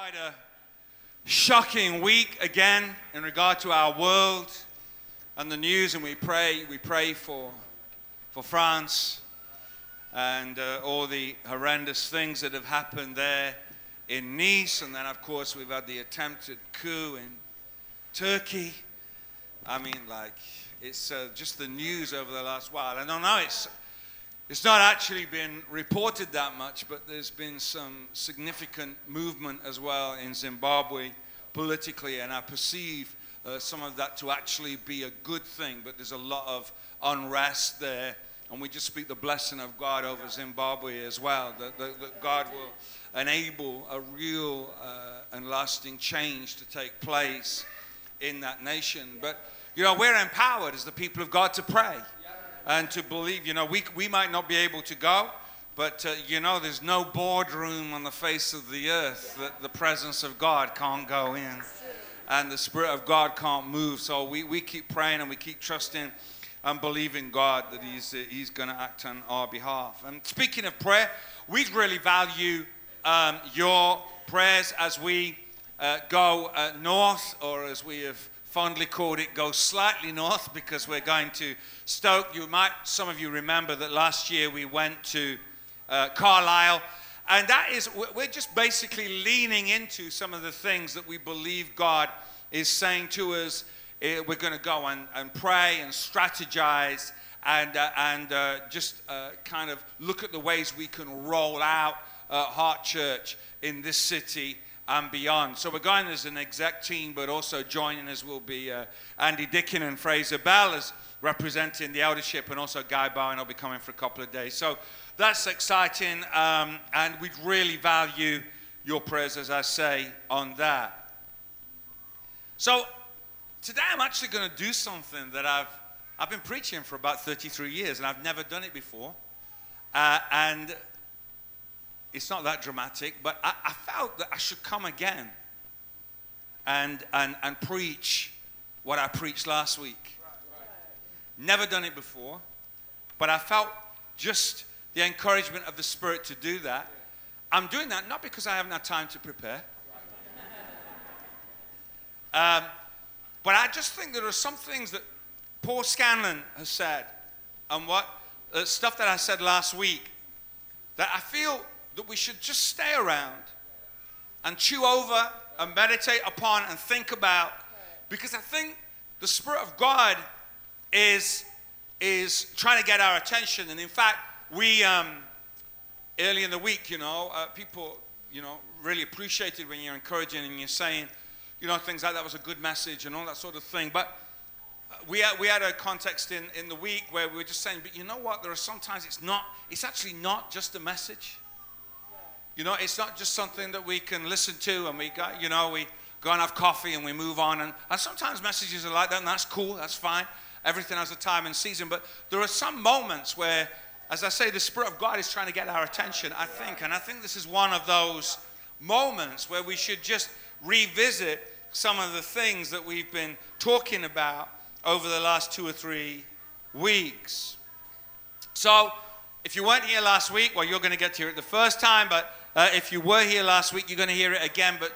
quite a shocking week again in regard to our world and the news, and we pray, we pray for, for France and uh, all the horrendous things that have happened there in Nice, and then of course we've had the attempted coup in Turkey. I mean, like it's uh, just the news over the last while. And I know. It's it's not actually been reported that much, but there's been some significant movement as well in Zimbabwe politically, and I perceive uh, some of that to actually be a good thing. But there's a lot of unrest there, and we just speak the blessing of God over Zimbabwe as well. That, that, that God will enable a real uh, and lasting change to take place in that nation. But you know, we're empowered as the people of God to pray and to believe. You know, we, we might not be able to go, but uh, you know, there's no boardroom on the face of the earth that the presence of God can't go in and the Spirit of God can't move. So we, we keep praying and we keep trusting and believing God that He's, uh, he's going to act on our behalf. And speaking of prayer, we really value um, your prayers as we uh, go uh, north, or as we have fondly called it go slightly north because we're going to Stoke. You might, some of you remember that last year we went to uh, Carlisle. And that is, we're just basically leaning into some of the things that we believe God is saying to us. Eh, we're going to go and, and pray and strategize and, uh, and uh, just uh, kind of look at the ways we can roll out uh, Heart Church in this city and beyond. So we're going as an exec team, but also joining us will be uh, Andy Dickin and Fraser Bell as representing the eldership, and also Guy Bowen will be coming for a couple of days. So that's exciting, um, and we'd really value your prayers, as I say, on that. So today I'm actually going to do something that I've I've been preaching for about 33 years, and I've never done it before. Uh, and it's not that dramatic, but I, I, felt that I should come again and, and, and preach what I preached last week. Never done it before, but I felt just the encouragement of the Spirit to do that. I'm doing that not because I haven't had time to prepare, um, but I just think there are some things that Paul Scanlon has said and what uh, stuff that I said last week that I feel that we should just stay around and chew over and meditate upon and think about because I think the Spirit of God is, is trying to get our attention. And in fact, we, um, early in the week, you know, uh, people, you know, really appreciated when you're encouraging and you're saying, you know, things like that was a good message and all that sort of thing. But we had, we had a context in, in the week where we were just saying, but you know what? There are sometimes it's not, it's actually not just a message. You know, it's not just something that we can listen to and we got, you know, we go and have coffee and we move on. And, and sometimes messages are like that, and that's cool, that's fine. Everything has a time and season. But there are some moments where, as I say, the Spirit of God is trying to get our attention, I think. And I think this is one of those moments where we should just revisit some of the things that we've been talking about over the last two or three weeks. So, if you weren't here last week, well, you're going to get it the first time, but uh, if you were here last week, you're going to hear it again, but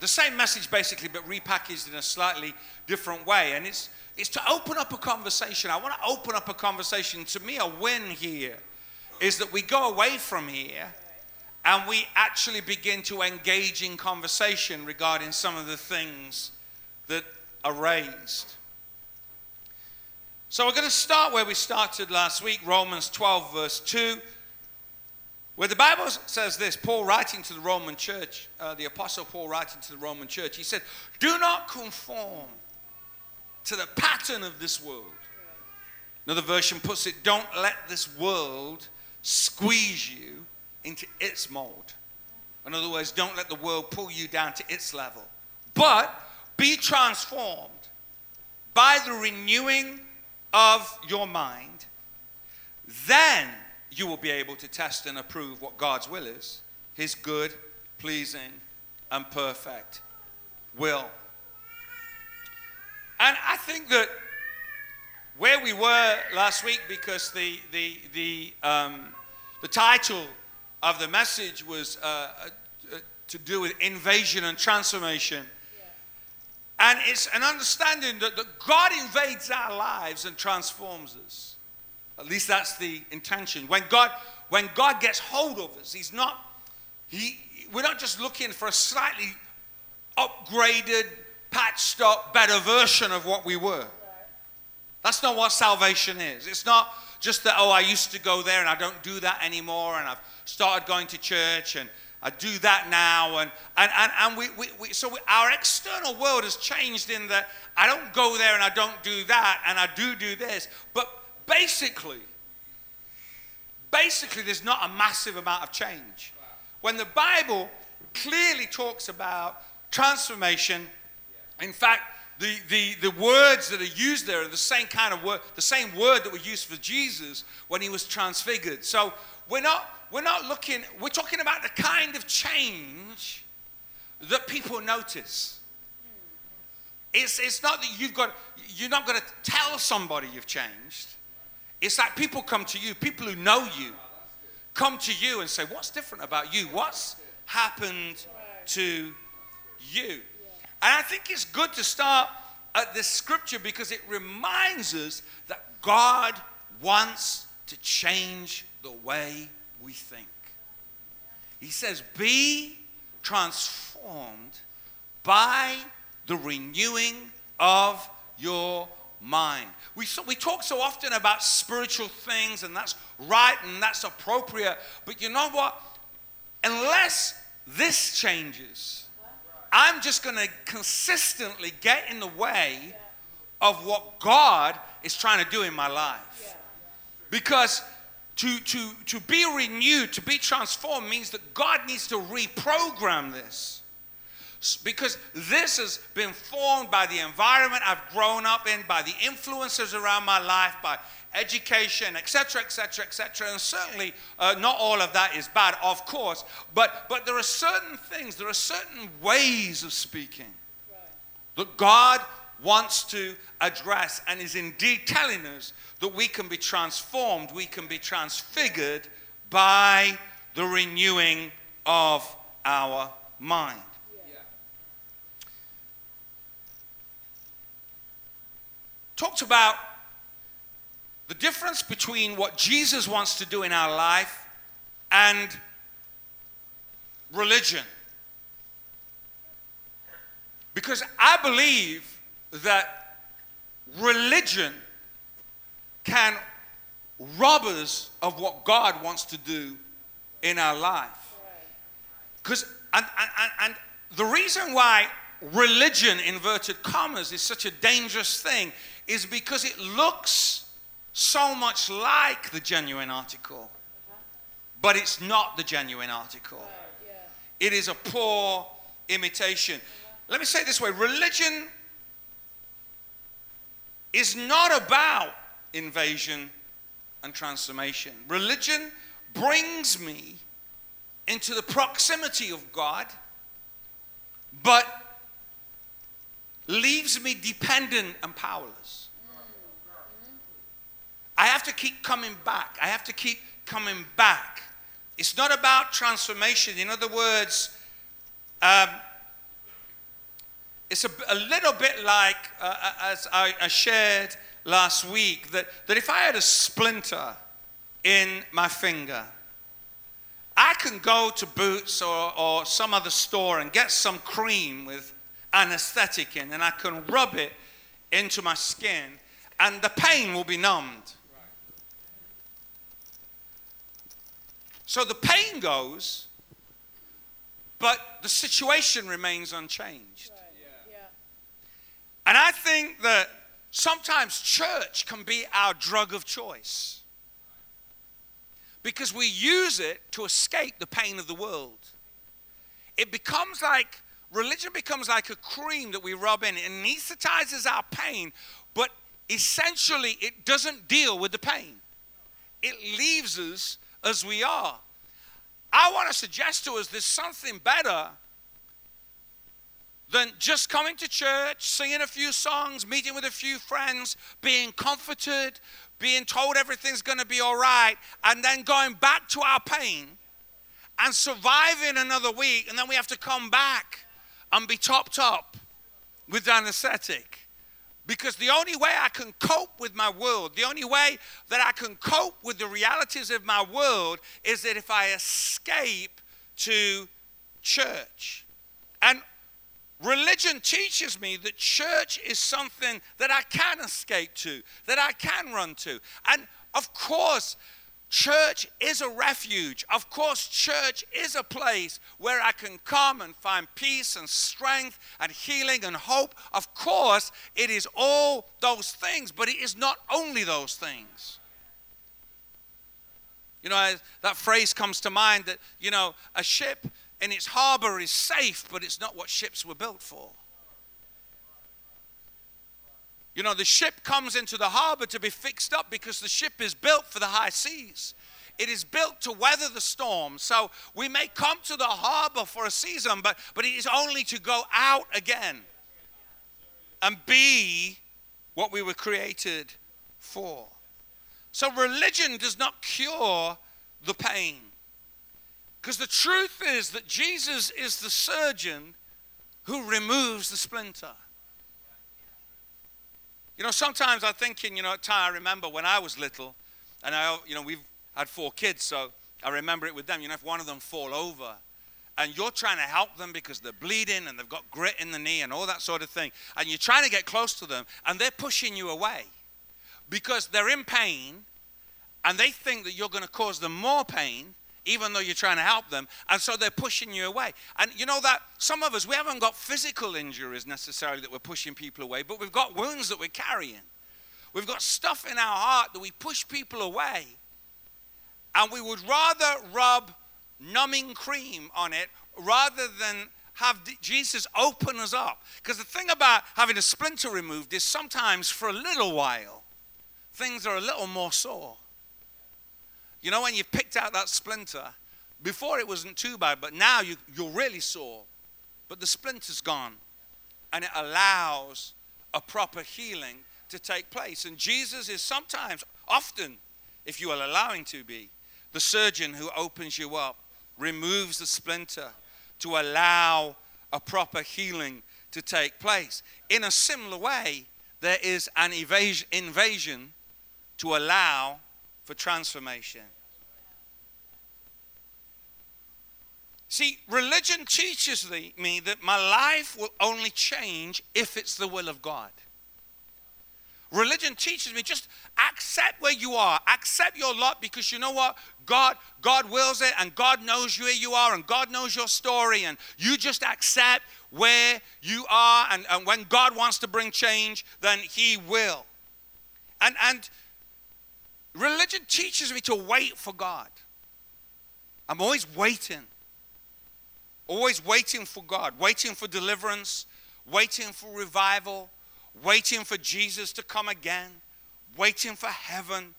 the same message basically, but repackaged in a slightly different way. And it's, it's to open up a conversation. I want to open up a conversation. To me, a win here is that we go away from here and we actually begin to engage in conversation regarding some of the things that are raised. So we're going to start where we started last week, Romans 12, verse 2. Where the Bible says this, Paul writing to the Roman church, uh, the Apostle Paul writing to the Roman church, he said, Do not conform to the pattern of this world. Another version puts it, Don't let this world squeeze you into its mold. In other words, don't let the world pull you down to its level. But be transformed by the renewing of your mind. Then you will be able to test and approve what God's will is His good, pleasing, and perfect will. And I think that where we were last week, because the, the, the, um, the title of the message was uh, uh, to do with invasion and transformation. And it's an understanding that, that God invades our lives and transforms us. At least that's the intention. When God, when God gets hold of us, He's not, he, we're not just looking for a slightly upgraded, patched up, better version of what we were. That's not what salvation is. It's not just that, oh, I used to go there and I don't do that anymore, and I've started going to church and I do that now. And, and, and, and we, we, we so we, our external world has changed in that I don't go there and I don't do that, and I do do this. But basically, basically, there's not a massive amount of change. When the Bible clearly talks about transformation, in fact, the, the, the words that are used there are the same kind of word, the same word that were used for Jesus when he was transfigured. So we're not, we're not looking, we're talking about the kind of change that people notice. It's, it's not that you've got, you're not going to tell somebody you've changed. It's like people come to you, people who know you, come to you and say, What's different about you? What's happened to you? And I think it's good to start at this scripture because it reminds us that God wants to change the way we think. He says, Be transformed by the renewing of your mind. We, so, we talk so often about spiritual things, and that's right and that's appropriate. But you know what? Unless this changes, I'm just going to consistently get in the way of what God is trying to do in my life. Because to, to, to be renewed, to be transformed, means that God needs to reprogram this. Because this has been formed by the environment I've grown up in, by the influences around my life, by education, etc., etc., etc. And certainly, uh, not all of that is bad, of course. But but there are certain things, there are certain ways of speaking that God wants to address, and is indeed telling us that we can be transformed, we can be transfigured by the renewing of our mind. Talked about the difference between what Jesus wants to do in our life and religion. Because I believe that religion can rob us of what God wants to do in our life. Because, and, and, and the reason why religion, inverted commas, is such a dangerous thing is because it looks so much like the genuine article, but it's not the genuine article. It is a poor imitation. Let me say it this way religion is not about invasion and transformation. Religion brings me into the proximity of God, but leaves me dependent and powerless. I have to keep coming back. I have to keep coming back. It's not about transformation. In other words, um, it's a, a, little bit like, uh, uh, as I, I, shared last week, that, that if I had a splinter in my finger, I can go to Boots or, or some other store and get some cream with anesthetic in, and I can rub it into my skin, and the pain will be numbed. So the pain goes, but the situation remains unchanged. And I think that sometimes church can be our drug of choice because we use it to escape the pain of the world. It becomes like religion becomes like a cream that we rub in. It anesthetizes our pain, but essentially it doesn't deal with the pain. It leaves us as we are. I want to suggest to us there's something better than just coming to church, singing a few songs, meeting with a few friends, being comforted, being told everything's going to be all right, and then going back to our pain and surviving another week, and then we have to come back and be topped up with anesthetic. Because the only way I can cope with my world, the only way that I can cope with the realities of my world is that if I escape to church. And religion teaches me that church is something that I can escape to, that I can run to. And of course, Church is a refuge. Of course, church is a place where I can come and find peace and strength and healing and hope. Of course, it is all those things, but it is not only those things. You know, that phrase comes to mind that, you know, a ship in its harbor is safe, but it's not what ships were built for. You know, the ship comes into the harbor to be fixed up because the ship is built for the high seas. It is built to weather the storm. So we may come to the harbor for a season, but, but it is only to go out again and be what we were created for. So religion does not cure the pain. Because the truth is that Jesus is the surgeon who removes the splinter. You know, sometimes I'm thinking, you know, at time I remember when I was little, and I, you know, we've had four kids, so I remember it with them. You know, if one of them fall over, and you're trying to help them because they're bleeding and they've got grit in the knee and all that sort of thing, and you're trying to get close to them, and they're pushing you away because they're in pain, and they think that you're going to cause them more pain, even though you're trying to help them. And so they're pushing you away. And you know that some of us, we haven't got physical injuries necessarily that we're pushing people away, but we've got wounds that we're carrying. We've got stuff in our heart that we push people away. And we would rather rub numbing cream on it rather than have Jesus open us up. Because the thing about having a splinter removed is sometimes for a little while, things are a little more sore. You know, when you've picked out that splinter, before it wasn't too bad, but now you, you're really sore. But the splinter's gone, and it allows a proper healing to take place. And Jesus is sometimes, often, if you will allow him to be, the surgeon who opens you up, removes the splinter to allow a proper healing to take place. In a similar way, there is an invasion to allow for transformation. See, religion teaches me that my life will only change if it's the will of God. Religion teaches me just accept where you are, accept your lot because you know what? God, God wills it and God knows where you are and God knows your story and you just accept where you are and, and when God wants to bring change, then He will. And and religion teaches me to wait for God. I'm always waiting. Always waiting for God, waiting for deliverance, waiting for revival, waiting for Jesus to come again, waiting for heaven,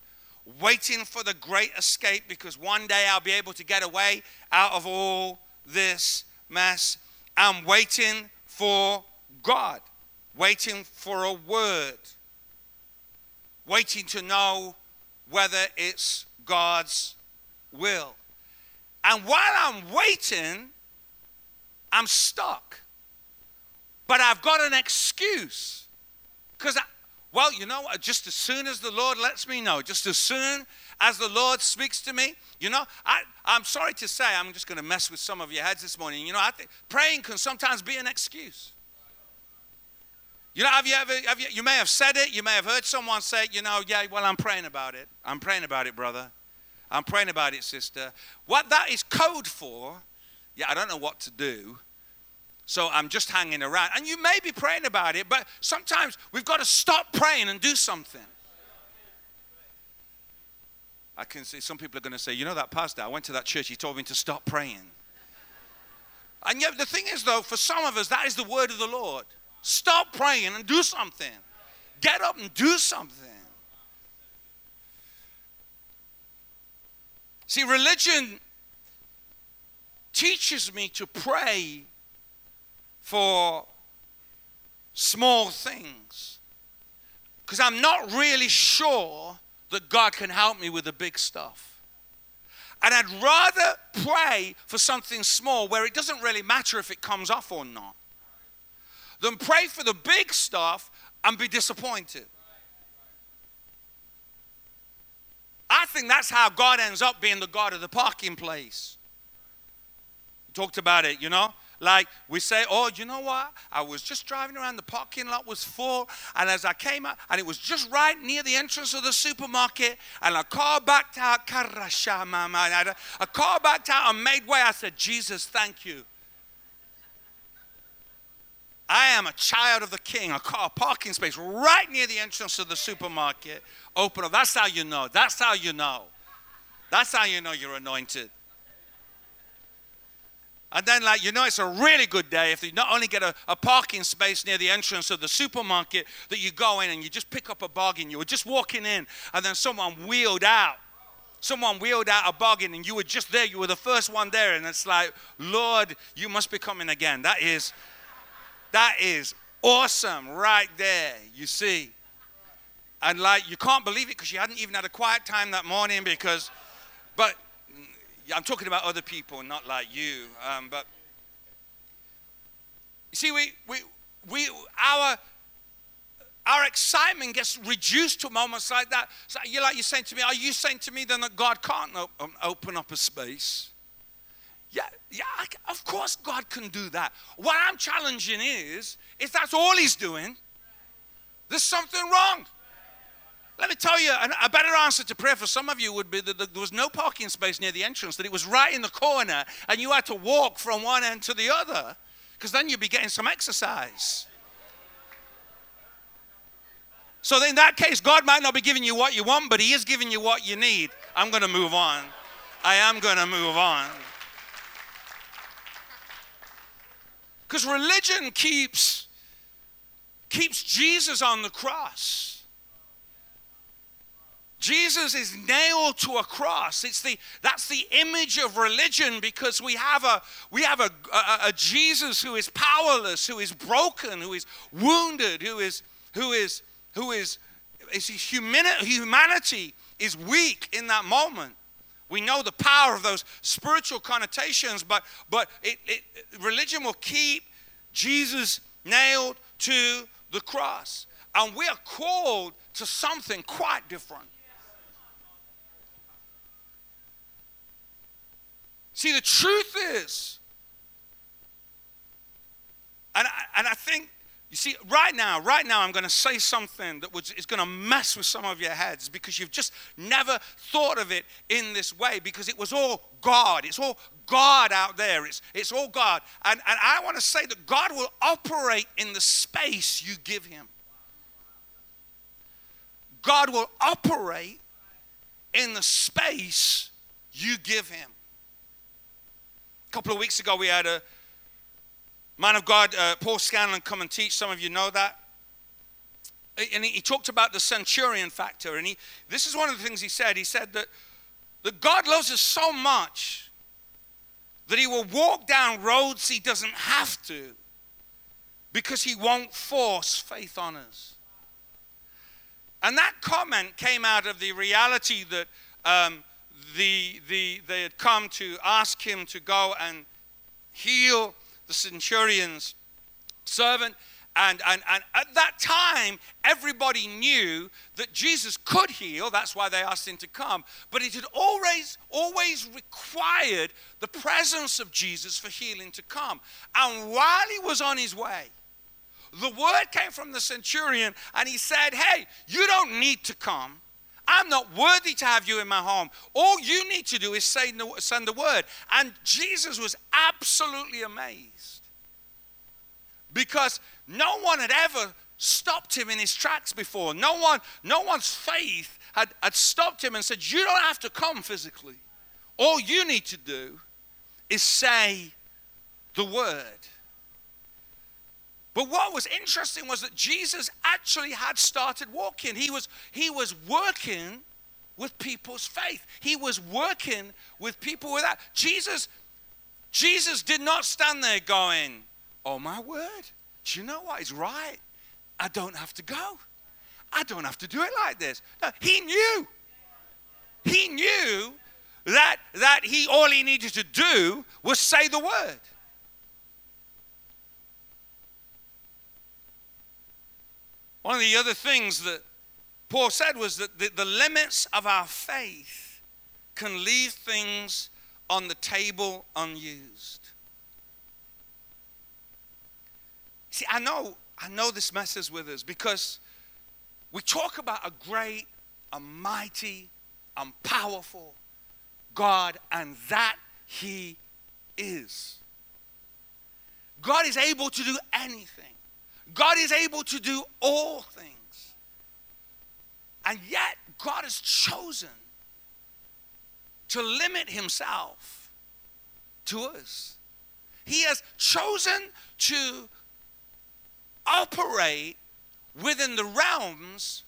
waiting for the great escape because one day I'll be able to get away out of all this mess. I'm waiting for God, waiting for a word, waiting to know whether it's God's will. And while I'm waiting, I'm stuck. But I've got an excuse. Because, well, you know what? Just as soon as the Lord lets me know, just as soon as the Lord speaks to me, you know, I, I'm sorry to say, I'm just going to mess with some of your heads this morning. You know, I think praying can sometimes be an excuse. You know, have you ever, have you, you may have said it, you may have heard someone say, you know, yeah, well, I'm praying about it. I'm praying about it, brother. I'm praying about it, sister. What that is code for, yeah, I don't know what to do. So I'm just hanging around. And you may be praying about it, but sometimes we've got to stop praying and do something. I can see some people are going to say, you know, that pastor, I went to that church, he told me to stop praying. And yet, the thing is, though, for some of us, that is the word of the Lord. Stop praying and do something. Get up and do something. See, religion teaches me to pray for small things because I'm not really sure that God can help me with the big stuff. And I'd rather pray for something small where it doesn't really matter if it comes off or not than pray for the big stuff and be disappointed. I think that's how God ends up being the God of the parking place. talked about it, you know? Like we say, oh, you know what? I was just driving around, the parking lot was full, and as I came out, and it was just right near the entrance of the supermarket, and a car backed out, a car backed out and made way. I said, Jesus, thank you. I am a child of the king, a car parking space right near the entrance of the supermarket. Open up. That's how you know. That's how you know. That's how you know you're anointed. And then, like, you know, it's a really good day if you not only get a, a, parking space near the entrance of the supermarket that you go in and you just pick up a bargain. You were just walking in, and then someone wheeled out. Someone wheeled out a bargain, and you were just there. You were the first one there, and it's like, Lord, you must be coming again. That is, that is awesome right there, you see. And like, you can't believe it because you hadn't even had a quiet time that morning because, but I'm talking about other people, not like you. Um, but you see, we, we, we, our, our excitement gets reduced to moments like that. So you're like you're saying to me, are you saying to me then that God can't um, open up a space? Yeah, yeah, of course God can do that. What I'm challenging is, if that's all He's doing, there's something wrong. Let me tell you, a better answer to prayer for some of you would be that there was no parking space near the entrance, that it was right in the corner, and you had to walk from one end to the other, because then you'd be getting some exercise. So, in that case, God might not be giving you what you want, but He is giving you what you need. I'm going to move on. I am going to move on. Because religion keeps, keeps Jesus on the cross. Jesus is nailed to a cross. It's the, that's the image of religion because we have, a, we have a, a, a Jesus who is powerless, who is broken, who is wounded, who is, who is, who is, is humanity, humanity is weak in that moment. We know the power of those spiritual connotations, but, but it, it, religion will keep Jesus nailed to the cross. And we are called to something quite different. See, the truth is, and I, and I think, you see, right now, right now, I'm going to say something that is going to mess with some of your heads because you've just never thought of it in this way because it was all God. It's all God out there. It's, it's all God. And, and I want to say that God will operate in the space you give Him. God will operate in the space you give Him A couple of weeks ago, we had a man of God, uh, Paul Scanlon, come and teach. Some of you know that. And he, talked about the centurion factor. And he, this is one of the things he said. He said that, that God loves us so much that he will walk down roads he doesn't have to because he won't force faith on us. And that comment came out of the reality that um, the, the, they had come to ask him to go and heal the centurion's servant. And, and, and at that time, everybody knew that Jesus could heal. That's why they asked him to come. But it had always, always required the presence of Jesus for healing to come. And while he was on his way, the word came from the centurion and he said, Hey, you don't need to come. I'm not worthy to have you in my home. All you need to do is say, send the word. And Jesus was absolutely amazed because no one had ever stopped him in his tracks before. No one, no one's faith had, had stopped him and said, You don't have to come physically. All you need to do is say the word. But what was interesting was that Jesus actually had started walking. He was, he was working with people's faith. He was working with people with that. Jesus, Jesus did not stand there going, Oh my word, do you know what? is right? I don't have to go. I don't have to do it like this. No, he knew. He knew that, that he all he needed to do was say the word. One of the other things that Paul said was that the, the limits of our faith can leave things on the table unused. See, I know, I know this messes with us because we talk about a great, a mighty, and powerful God, and that He is. God is able to do anything. God is able to do all things. And yet, God has chosen to limit Himself to us. He has chosen to operate within the realms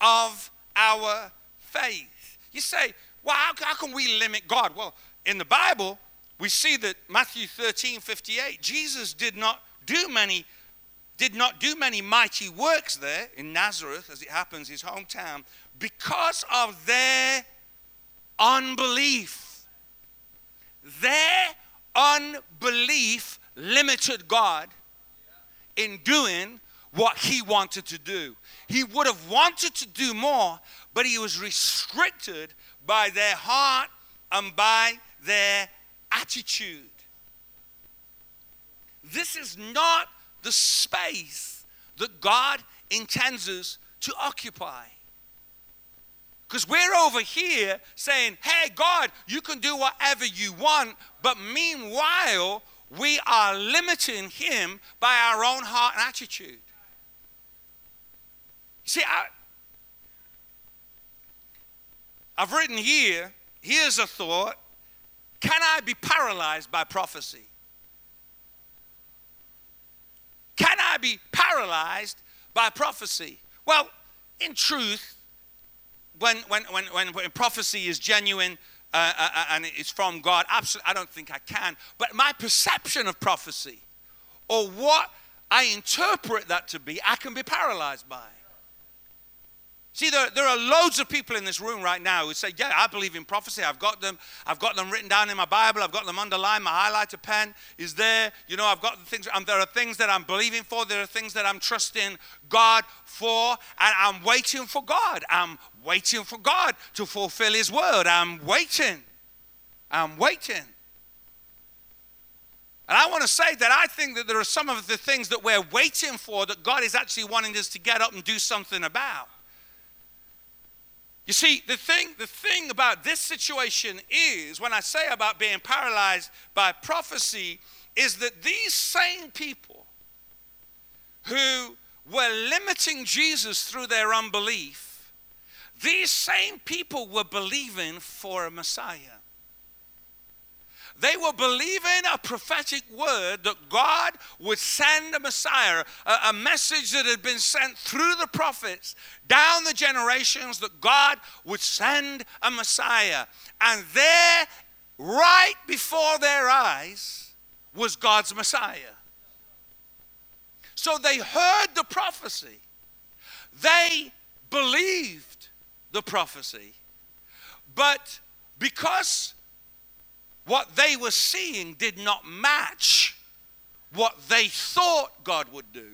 of our faith. You say, well, how, how can we limit God? Well, in the Bible, we see that Matthew 13 58, Jesus did not do many did not do many mighty works there in Nazareth, as it happens, his hometown, because of their unbelief. Their unbelief limited God in doing what he wanted to do. He would have wanted to do more, but he was restricted by their heart and by their attitude. This is not the space that God intends us to occupy. Because we're over here saying, hey, God, you can do whatever you want, but meanwhile, we are limiting Him by our own heart and attitude. See, I, I've written here, here's a thought Can I be paralyzed by prophecy? Can I be paralyzed by prophecy? Well, in truth, when, when, when, when, prophecy is genuine uh, uh, uh and it's from God, absolutely, I don't think I can. But my perception of prophecy or what I interpret that to be, I can be paralyzed by. See, there, there are loads of people in this room right now who say, Yeah, I believe in prophecy. I've got them. I've got them written down in my Bible. I've got them underlined. My highlighter pen is there. You know, I've got the things. And there are things that I'm believing for. There are things that I'm trusting God for. And I'm waiting for God. I'm waiting for God to fulfill His word. I'm waiting. I'm waiting. And I want to say that I think that there are some of the things that we're waiting for that God is actually wanting us to get up and do something about. You see, the thing, the thing about this situation is, when I say about being paralyzed by prophecy, is that these same people who were limiting Jesus through their unbelief, these same people were believing for a Messiah. They were believing a prophetic word that God would send a Messiah, a, a, message that had been sent through the prophets down the generations that God would send a Messiah. And there, right before their eyes, was God's Messiah. So they heard the prophecy, they believed the prophecy, but because what they were seeing did not match what they thought God would do,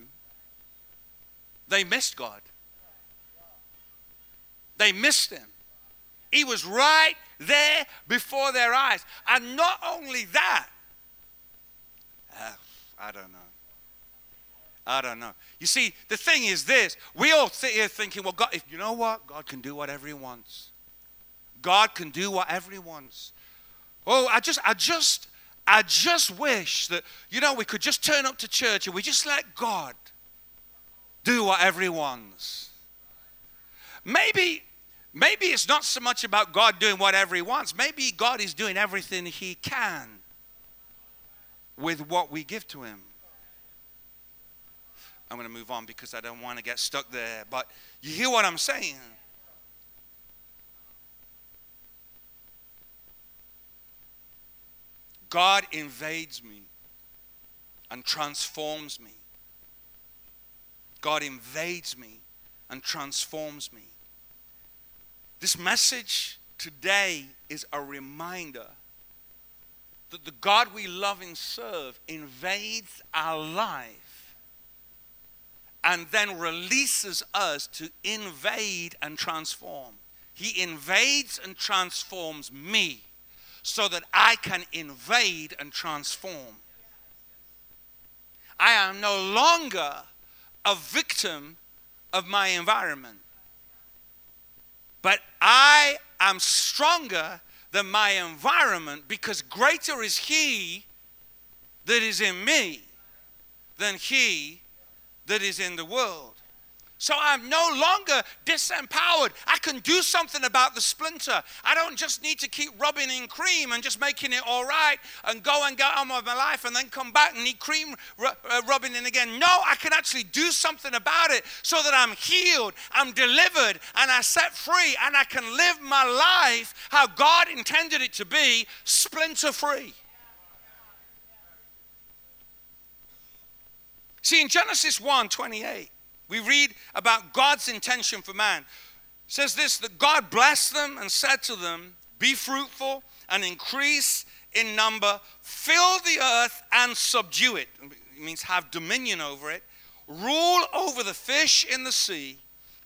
they missed God. They missed Him. He was right there before their eyes. And not only that, uh, I don't know. I don't know. You see, the thing is this we all sit here thinking, well, God, if you know what? God can do whatever He wants. God can do whatever He wants. Oh, I just, I just, I just wish that, you know, we could just turn up to church and we just let God do whatever He wants. Maybe, maybe it's not so much about God doing whatever He wants. Maybe God is doing everything He can with what we give to Him. I'm going to move on because I don't want to get stuck there. But you hear what I'm saying? God invades me and transforms me. God invades me and transforms me. This message today is a reminder that the God we love and serve invades our life and then releases us to invade and transform. He invades and transforms me so that I can invade and transform. I am no longer a victim of my environment, but I am stronger than my environment because greater is He that is in me than He that is in the world. So I'm no longer disempowered. I can do something about the splinter. I don't just need to keep rubbing in cream and just making it all right and go and get on with my life and then come back and need cream uh, rubbing in again. No, I can actually do something about it so that I'm healed, I'm delivered, and I set free, and I can live my life how God intended it to be, splinter free. See, in Genesis 1 28, we read about God's intention for man. It says this that God blessed them and said to them, Be fruitful and increase in number, fill the earth and subdue it. It means have dominion over it, rule over the fish in the sea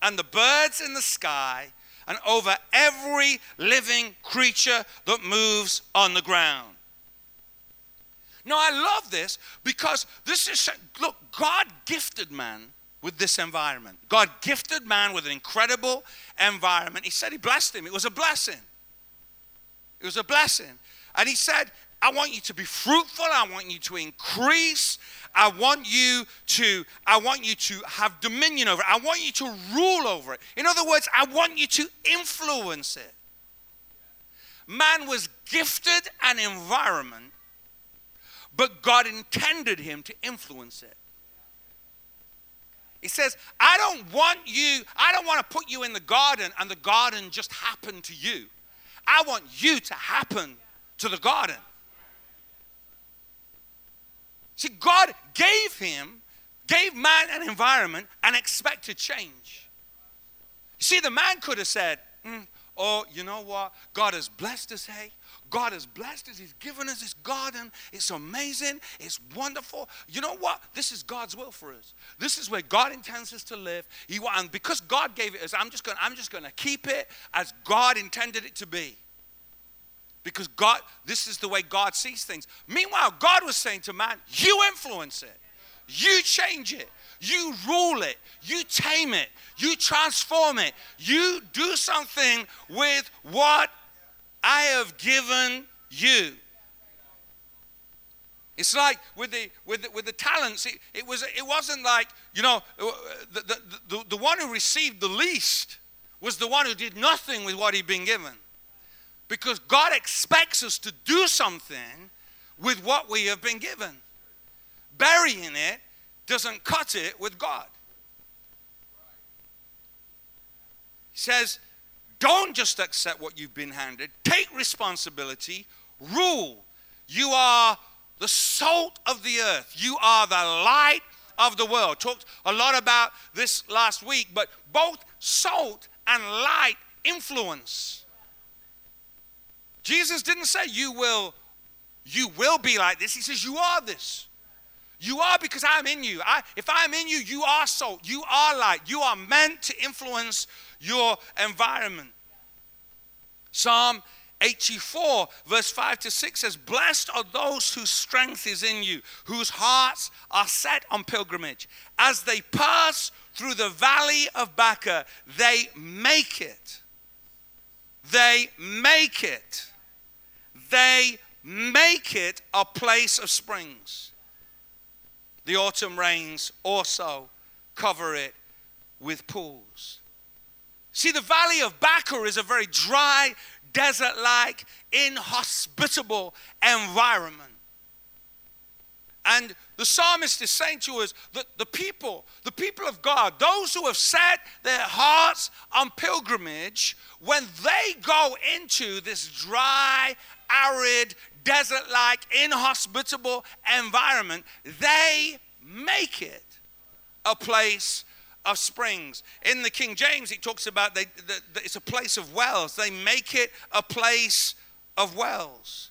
and the birds in the sky, and over every living creature that moves on the ground. Now, I love this because this is, look, God gifted man with this environment. God gifted man with an incredible environment. He said he blessed him. It was a blessing. It was a blessing. And he said, I want you to be fruitful. I want you to increase. I want you to I want you to have dominion over it. I want you to rule over it. In other words, I want you to influence it. Man was gifted an environment, but God intended him to influence it. He says, I don't want you, I don't want to put you in the garden and the garden just happen to you. I want you to happen to the garden. See, God gave him, gave man an environment and expected change. You see, the man could have said, mm, Oh, you know what? God has blessed us, hey. God has blessed us. He's given us this garden. It's amazing. It's wonderful. You know what? This is God's will for us. This is where God intends us to live. He, and because God gave it us, I'm just going I'm just going to keep it as God intended it to be. Because God, this is the way God sees things. Meanwhile, God was saying to man, you influence it. You change it. You rule it. You tame it. You transform it. You do something with what I have given you. It's like with the with the, with the talents. It, it was it wasn't like you know uh, the, the, the, the one who received the least was the one who did nothing with what he'd been given, because God expects us to do something with what we have been given. Burying it doesn't cut it with God. He says don't just accept what you've been handed, take responsibility, rule. You are the salt of the earth, you are the light of the world. Talked a lot about this last week, but both salt and light influence. Jesus didn't say you will you will be like this. He says you are this. You are because I'm in you. I, if I'm in you, you are salt. You are light. You are meant to influence your environment. Psalm 84, verse 5 to 6 says, Blessed are those whose strength is in you, whose hearts are set on pilgrimage. As they pass through the valley of Baca, they make it. They make it. They make it a place of springs. The autumn rains also cover it with pools. See, the valley of Baca is a very dry, desert like, inhospitable environment. And the psalmist is saying to us that the people, the people of God, those who have set their hearts on pilgrimage, when they go into this dry, arid, desert like, inhospitable environment, they make it a place of springs. In the King James, it talks about they, the, the, it's a place of wells. They make it a place of wells.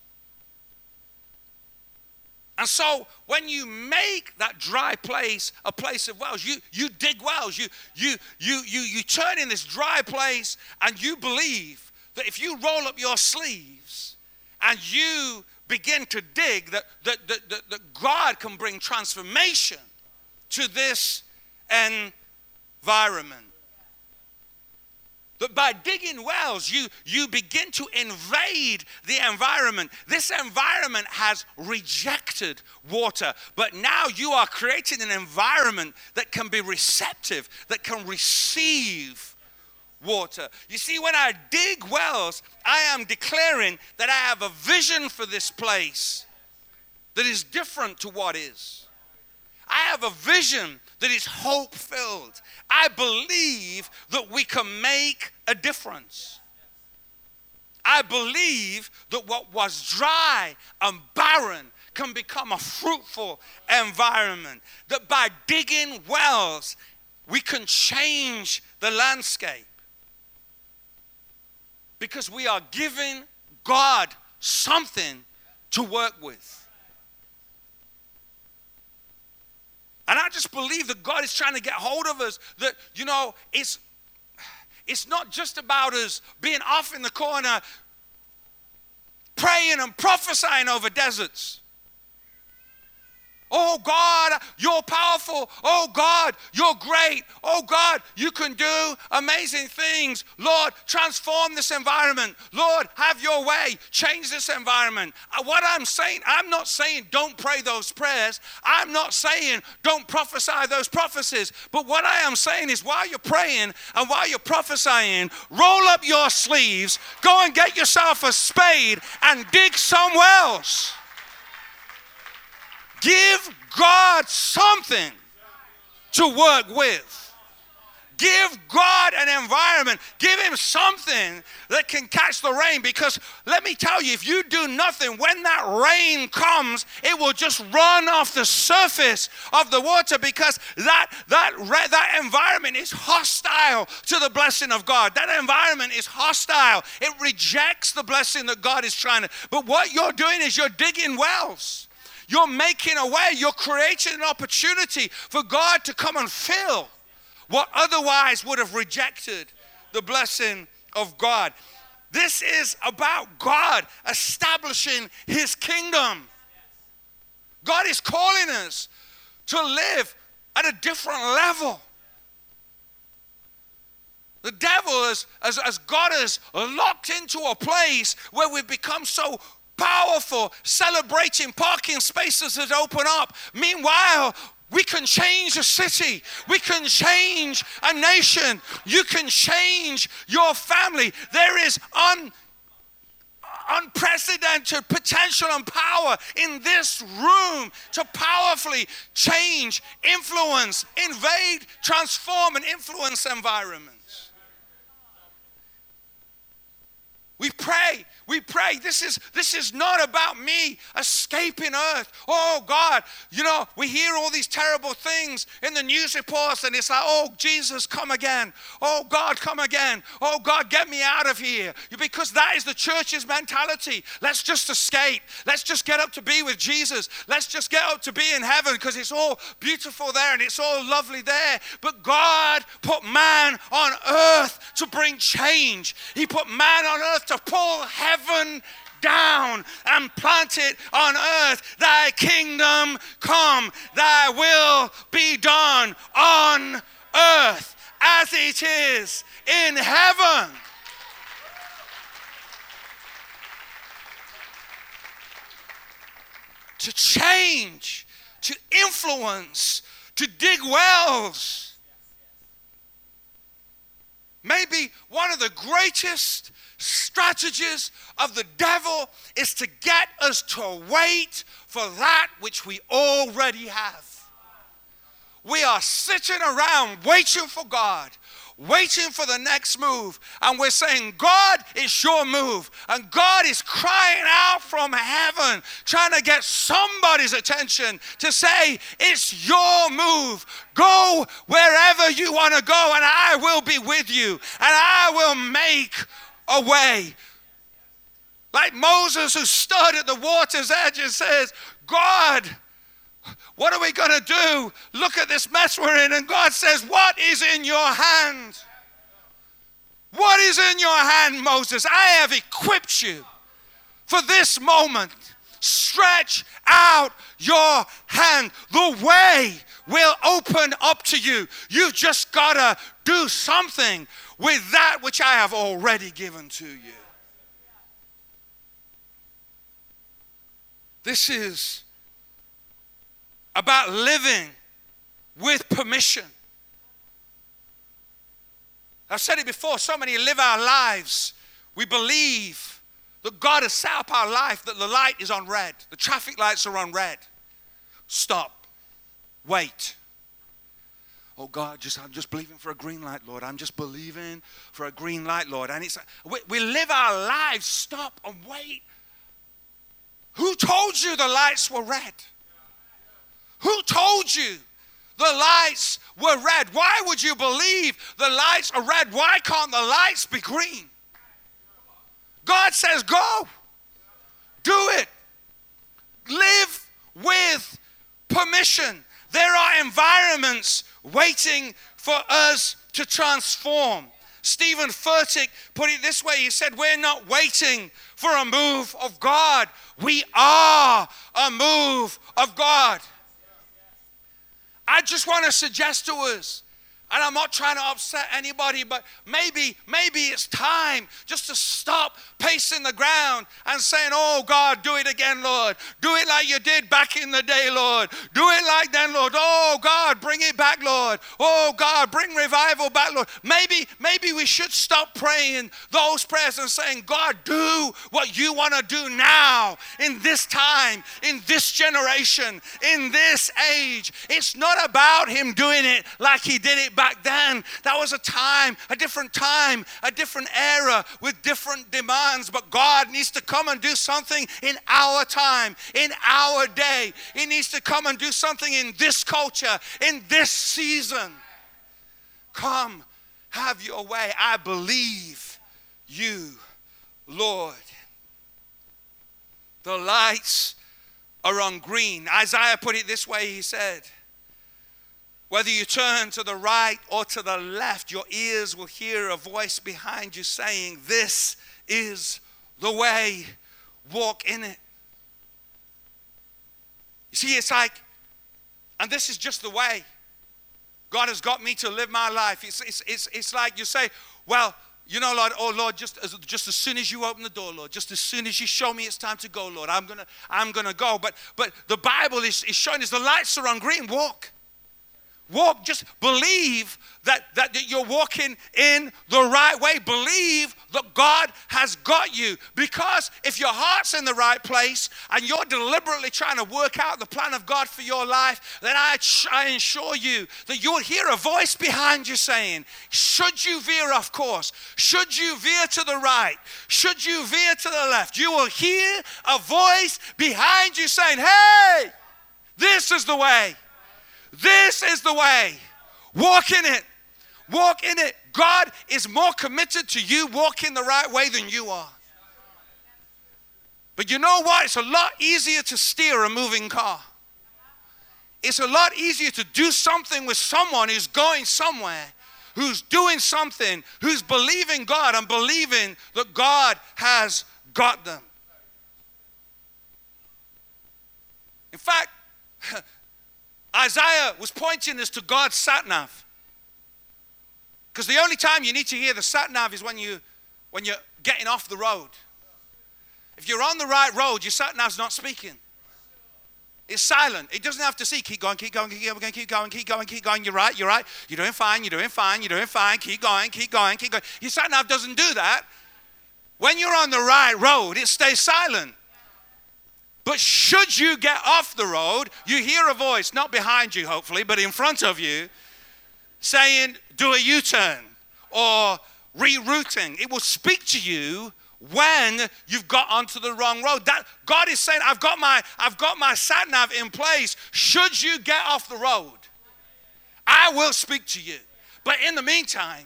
And so when you make that dry place a place of wells, you, you dig wells, you, you, you, you, you turn in this dry place and you believe that if you roll up your sleeves and you begin to dig, that, that, that, that, God can bring transformation to this environment. That by digging wells, you, you begin to invade the environment. This environment has rejected water, but now you are creating an environment that can be receptive, that can receive water. You see, when I dig wells, I am declaring that I have a vision for this place that is different to what is. I have a vision that is hope filled. I believe that we can make a difference. I believe that what was dry and barren can become a fruitful environment. That by digging wells, we can change the landscape. Because we are giving God something to work with. And I just believe that God is trying to get hold of us. That, you know, it's, it's not just about us being off in the corner praying and prophesying over deserts. Oh God, you're powerful. Oh God, you're great. Oh God, you can do amazing things. Lord, transform this environment. Lord, have your way. Change this environment. Uh, what I'm saying, I'm not saying don't pray those prayers. I'm not saying don't prophesy those prophecies. But what I am saying is while you're praying and while you're prophesying, roll up your sleeves, go and get yourself a spade and dig somewhere else. Give God something to work with. Give God an environment. Give Him something that can catch the rain. Because let me tell you, if you do nothing, when that rain comes, it will just run off the surface of the water because that, that, that environment is hostile to the blessing of God. That environment is hostile. It rejects the blessing that God is trying to. But what you're doing is you're digging wells. You're making a way, you're creating an opportunity for God to come and fill what otherwise would have rejected the blessing of God. This is about God establishing His kingdom. God is calling us to live at a different level. The devil, has, as, as God has locked into a place where we've become so powerful, celebrating parking spaces that open up. Meanwhile, we can change a city. We can change a nation. You can change your family. There is un, unprecedented potential and power in this room to powerfully change, influence, invade, transform, and influence environments. We pray we pray. This is this is not about me escaping earth. Oh God, you know, we hear all these terrible things in the news reports, and it's like, oh Jesus, come again. Oh God, come again. Oh God, get me out of here. Because that is the church's mentality. Let's just escape. Let's just get up to be with Jesus. Let's just get up to be in heaven because it's all beautiful there and it's all lovely there. But God put man on earth to bring change. He put man on earth to pull heaven heaven down and plant it on earth. Thy kingdom come, thy will be done on earth as it is in heaven. To change, to influence, to dig wells. Maybe one of the greatest strategies of the devil is to get us to wait for that which we already have. we are sitting around waiting for God, waiting for the next move. And we're saying, God, it's your move. And God is crying out from heaven, trying to get somebody's attention to say, It's your move. Go wherever you want to go, and I will be with you, and I will make a way. Like Moses, who stood at the water's edge and says, God, what are we going to do? Look at this mess we're in. And God says, What is in your hand? What is in your hand, Moses? I have equipped you for this moment. Stretch out your hand. The way will open up to you. You've just got to do something with that which I have already given to you. This is about living with permission. I've said it before so many live our lives. We believe that God has set up our life, that the light is on red, the traffic lights are on red. Stop. Wait. Oh God, just I'm just believing for a green light, Lord. I'm just believing for a green light, Lord. And it's we, we live our lives. Stop and wait. Who told you the lights were red? Told you the lights were red? Why would you believe the lights are red? Why can't the lights be green? God says, go. Do it. Live with permission. There are environments waiting for us to transform. Steven Furtick put it this way he said, We're not waiting for a move of God, we are a move of God. I just want to suggest to us and I'm not trying to upset anybody, but maybe, maybe it's time just to stop pacing the ground and saying, Oh God, do it again, Lord. Do it like you did back in the day, Lord. Do it like then, Lord. Oh God, bring it back, Lord. Oh God, bring revival back, Lord. Maybe, maybe we should stop praying those prayers and saying, God, do what you want to do now, in this time, in this generation, in this age. It's not about Him doing it like He did it back then. That was a time, a different time, a different era with different demands. But God needs to come and do something in our time, in our day. He needs to come and do something in this culture, in this season. Come, have your way. I believe you, Lord. The lights are on green. Isaiah put it this way he said, whether you turn to the right or to the left, your ears will hear a voice behind you saying, This is the way, walk in it. You see, it's like, and this is just the way God has got me to live my life. It's, it's, it's, it's like you say, Well, you know, Lord, oh Lord, just as, just as soon as you open the door, Lord, just as soon as you show me it's time to go, Lord, I'm gonna I'm gonna go. But but the Bible is, is showing us the lights are on green. Walk. Walk, just believe that, that, that you're walking in the right way. Believe that God has got you. Because if your heart's in the right place and you're deliberately trying to work out the plan of God for your life, then I, I assure you that you'll hear a voice behind you saying, Should you veer off course? Should you veer to the right? Should you veer to the left? You will hear a voice behind you saying, Hey, this is the way. This is the way. Walk in it. Walk in it. God is more committed to you walking the right way than you are. But you know what? It's a lot easier to steer a moving car. It's a lot easier to do something with someone who's going somewhere, who's doing something, who's believing God and believing that God has got them. In fact, Isaiah was pointing us to God's sat nav. Because the only time you need to hear the sat nav is when, you, when you're getting off the road. If you're on the right road, your sat nav's not speaking. It's silent. It doesn't have to see. Keep going, keep going, keep going, keep going, keep going, keep going. You're right, you're right. You're doing fine, you're doing fine, you're doing fine. Keep going, keep going, keep going. Your sat nav doesn't do that. When you're on the right road, it stays silent. But should you get off the road, you hear a voice, not behind you, hopefully, but in front of you, saying, do a U turn or rerouting. It will speak to you when you've got onto the wrong road. That God is saying, I've got my I've got my sat nav in place. Should you get off the road, I will speak to you. But in the meantime,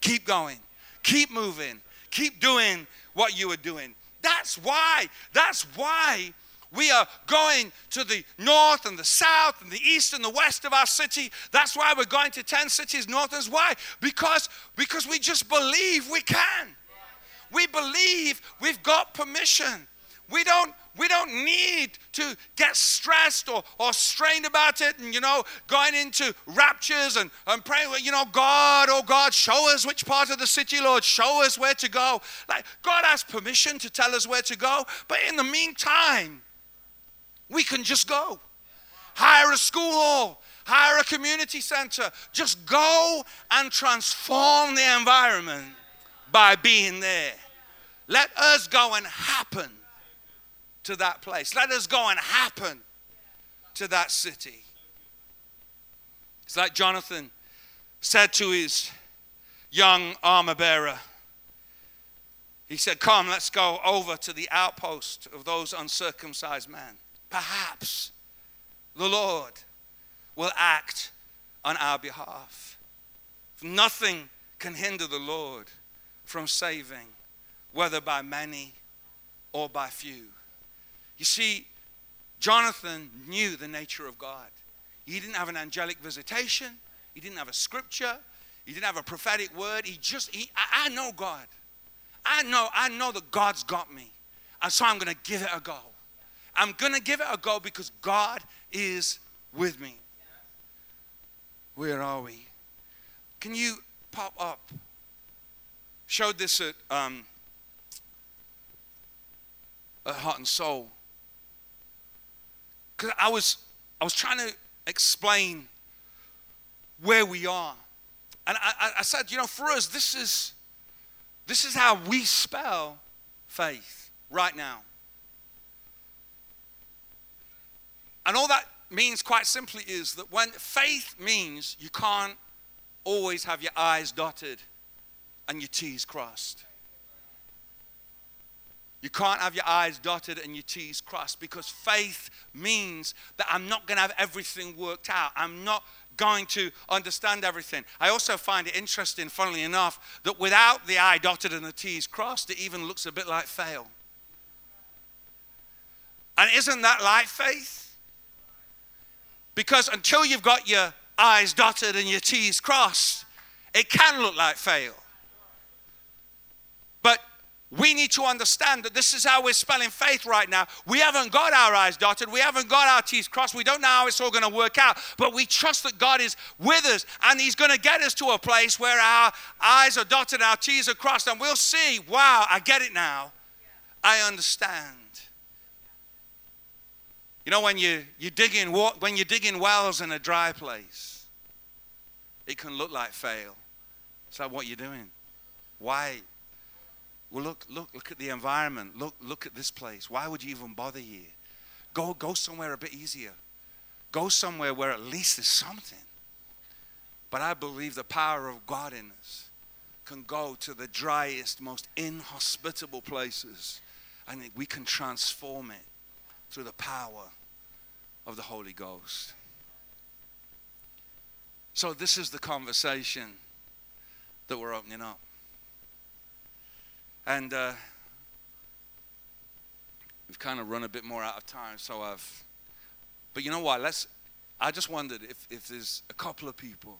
keep going, keep moving, keep doing what you are doing. That's why, that's why we are going to the north and the south and the east and the west of our city. That's why we're going to 10 cities north. Is why? Because, because we just believe we can. We believe we've got permission. We don't, we don't need to get stressed or, or strained about it and, you know, going into raptures and, and praying, you know, God, oh God, show us which part of the city, Lord, show us where to go. Like, God has permission to tell us where to go, but in the meantime, we can just go. Hire a school hall, hire a community center. Just go and transform the environment by being there. Let us go and happen to that place. Let us go and happen to that city. It's like Jonathan said to his young armor bearer. He said, Come, let's go over to the outpost of those uncircumcised men perhaps the Lord will act on our behalf. Nothing can hinder the Lord from saving, whether by many or by few. You see, Jonathan knew the nature of God. He didn't have an angelic visitation, he didn't have a scripture, he didn't have a prophetic word. He just, he, I, I know God. I know, I know that God's got me. And so I'm going to give it a go. I'm going to give it a go because God is with me. Where are we? Can you pop up? Showed this at, um, at Heart and Soul. Because I was, I was trying to explain where we are. And I, I said, you know, for us, this is, this is how we spell faith right now. And all that means, quite simply, is that when faith means you can't always have your I's dotted and your T's crossed. You can't have your I's dotted and your T's crossed because faith means that I'm not going to have everything worked out. I'm not going to understand everything. I also find it interesting, funnily enough, that without the I dotted and the T's crossed, it even looks a bit like fail. And isn't that like faith? Because until you've got your I's dotted and your T's crossed, it can look like fail. But we need to understand that this is how we're spelling faith right now. We haven't got our I's dotted, we haven't got our T's crossed, we don't know how it's all going to work out, but we trust that God is with us and He's going to get us to a place where our I's are dotted, our T's are crossed, and we'll see, wow, I get it now. I understand. You know, when you, you dig in, when you dig in wells in a dry place, it can look like fail. Is that what you're doing? Why? Well, look, look, look at the environment. Look, look at this place. Why would you even bother here? Go, go somewhere a bit easier. Go somewhere where at least there's something. But I believe the power of God in us can go to the driest, most inhospitable places, and we can transform it through the power of the Holy Ghost. So, this is the conversation that we're opening up. And uh, we've kind of run a bit more out of time, so I've. But you know what? Let's. I just wondered if, if there's a couple of people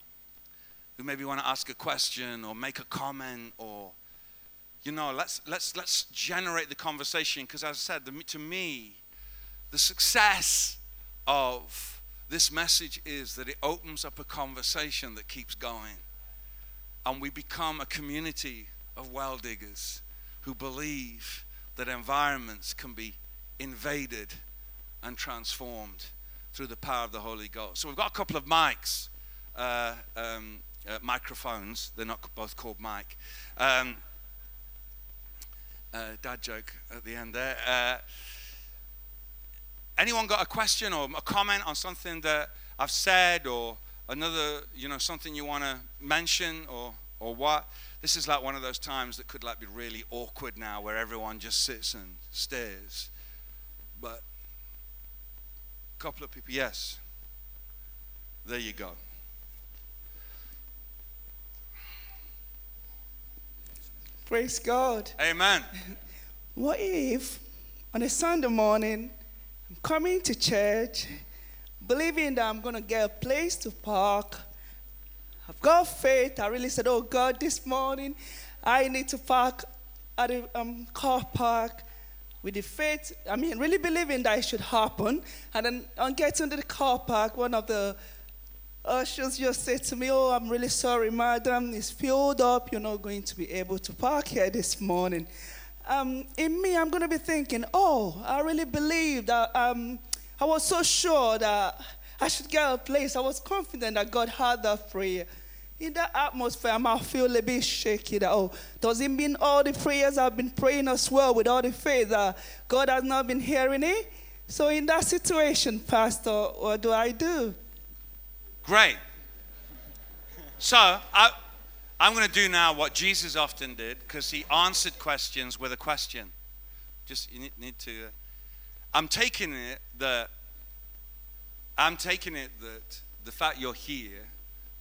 who maybe want to ask a question or make a comment or you know let's let's let's generate the conversation because as i said the, to me the success of this message is that it opens up a conversation that keeps going. And we become a community of well diggers who believe that environments can be invaded and transformed through the power of the Holy Ghost. So we've got a couple of mics, uh, um, uh, microphones. They're not both called mic. Um, uh, dad joke at the end there. Anyone got a question or a comment on something that I've said or another, you know, something you want to mention or, or what? This is like one of those times that could like be really awkward now where everyone just sits and stares. But a couple of people, yes. There you go. Praise God. Amen. What if on a Sunday morning coming to church, believing that I'm going to get a place to park? I've got faith. I really said, Oh God, this morning I need to park at a um, car park with the faith, I mean, really believing that it should happen. And then on getting to the car park, one of the ushers just said to me, Oh, I'm really sorry, madam, it's filled up. You're not going to be able to park here this morning. Um, in me, I'm going to be thinking, Oh, I really believe that um, I was so sure that I should get a place. I was confident that God heard that prayer in that atmosphere, I might feel a bit shaky that, oh, does it mean all the prayers I've been praying as well with all the faith that God has not been hearing it? So, in that situation, Pastor, what do I do? Great. So, I, I'm going to do now what Jesus often did because he answered questions with a question. Just, you need, need to. Uh, I'm taking it that, I'm taking it that the fact you're here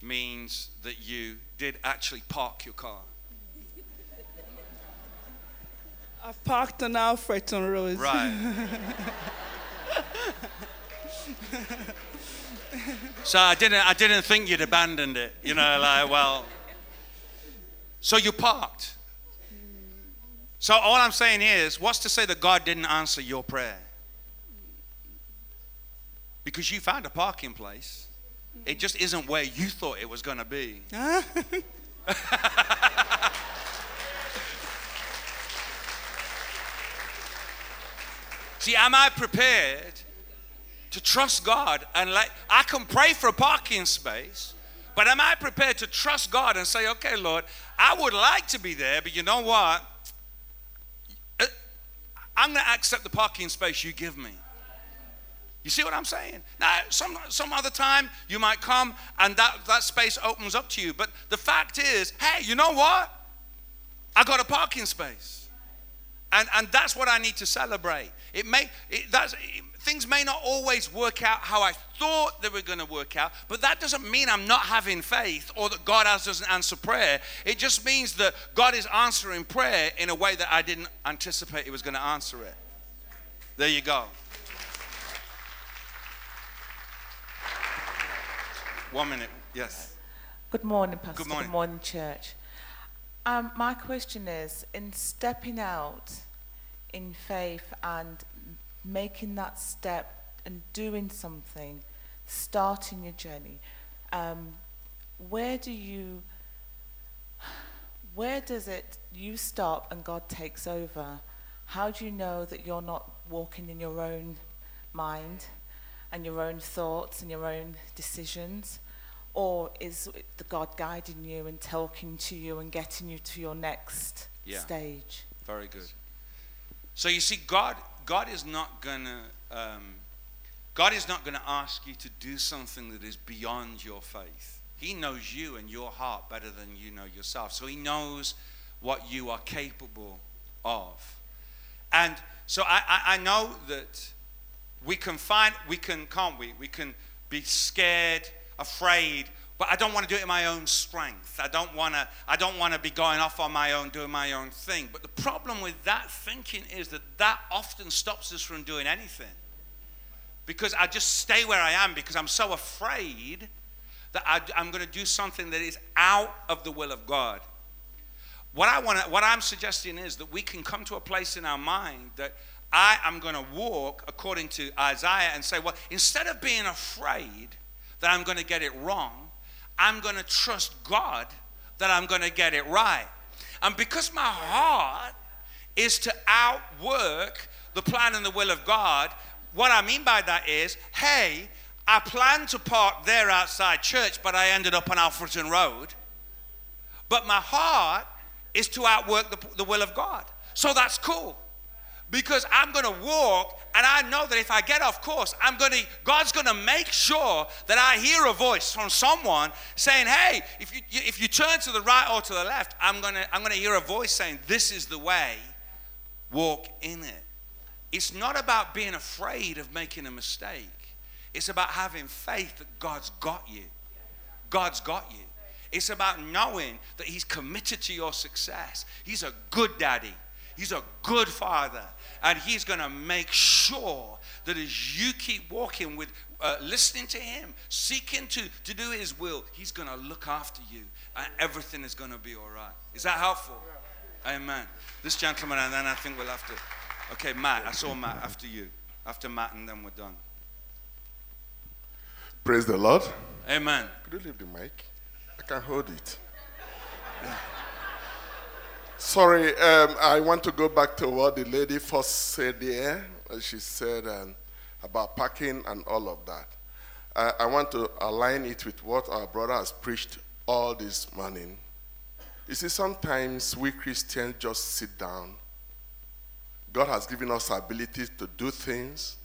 means that you did actually park your car. I've parked on Alfreton Road. Right. so I didn't, I didn't think you'd abandoned it. You know, like, well. So you parked. So all I'm saying is, what's to say that God didn't answer your prayer? Because you found a parking place. It just isn't where you thought it was going to be. See, am I prepared to trust God and let I can pray for a parking space, but am I prepared to trust God and say, okay, Lord, I would like to be there, but you know what? Uh, I'm going to accept the parking space you give me. You see what I'm saying? Now, some, some other time you might come and that, that space opens up to you. But the fact is, hey, you know what? I got a parking space. And, and that's what I need to celebrate. It may, it, that's, it, things may not always work out how I thought they were going to work out, but that doesn't mean I'm not having faith or that God doesn't answer prayer. It just means that God is answering prayer in a way that I didn't anticipate He was going to answer it. There you go. One minute, yes. Good morning, Pastor. Good morning. Good morning, church. Um, my question is in stepping out in faith and making that step and doing something, starting your journey, um, where do you, where does it, you stop and God takes over? How do you know that you're not walking in your own mind and your own thoughts and your own decisions? Or is the God guiding you and talking to you and getting you to your next Yeah. stage? Very good. So you see, God, God is not gonna, um, God is not gonna ask you to do something that is beyond your faith. He knows you and your heart better than you know yourself. So He knows what you are capable of. And so I, I, I know that we can find, we can, can't we? We can be scared, afraid, but I don't want to do it in my own strength. I don't want to, I don't want to be going off on my own, doing my own thing. But the problem with that thinking is that that often stops us from doing anything. Because I just stay where I am because I'm so afraid that I, I'm going to do something that is out of the will of God. What I want to, what I'm suggesting is that we can come to a place in our mind that I am going to walk according to Isaiah and say, well, instead of being afraid that I'm going to get it wrong, I'm going to trust God that I'm going to get it right. And because my heart is to outwork the plan and the will of God, what I mean by that is, hey, I planned to park there outside church, but I ended up on Alfreton Road. But my heart is to outwork the, the will of God. So that's cool. because I'm going to walk and I know that if I get off course, I'm going to God's going to make sure that I hear a voice from someone saying, "Hey, if you if you turn to the right or to the left, I'm going to I'm going to hear a voice saying, "This is the way. Walk in it." It's not about being afraid of making a mistake. It's about having faith that God's got you. God's got you. It's about knowing that He's committed to your success. He's a good daddy. He's a good father. And He's going to make sure that as you keep walking with, uh, listening to Him, seeking to, to do His will, He's going to look after you. And everything is going to be all right. Is that helpful? Amen. This gentleman, and then I think we'll have to. Okay, Matt. I saw Matt after you. After Matt, and then we're done. Praise the Lord. Amen. Could you leave the mic? I can hold it. Sorry, um, I want to go back to what the lady first said there. She said um, about parking and all of that. Uh, I want to align it with what our brother has preached all this morning. You see, sometimes we Christians just sit down. God has given us abilities to do things.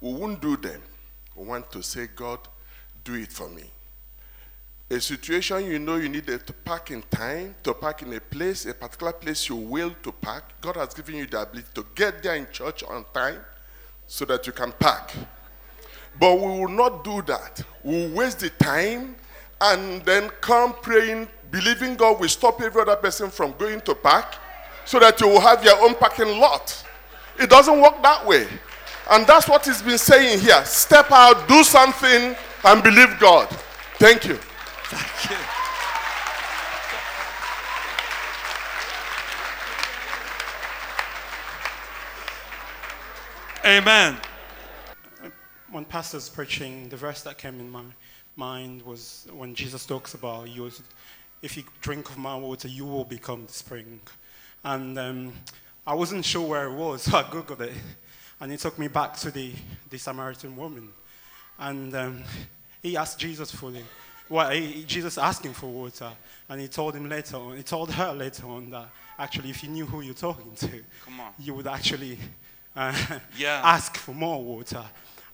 We won't do them. We want to say, God, do it for me. A situation you know you need uh, to park in time, to park in a place, a particular place you will to park. God has given you the ability to get there in church on time so that you can park. But we will not do that. We will waste the time and then come praying, believing God will stop every other person from going to park so that you will have your own parking lot. It doesn't work that way. And that's what he's been saying here. Step out, do something, and believe God. Thank you. Thank you. Amen. when pastor's preaching, the verse that came in my mind was when Jesus talks about you, if you drink of my water, you will become the spring. And um, I wasn't sure where it was, so I googled it, and it took me back to the, the Samaritan woman. And um, he asked Jesus for the, well, he, Jesus asked him for water, and he told him later on, he told her later on that actually, if you knew who you're talking to, Come on. you would actually uh, Yeah. ask for more water.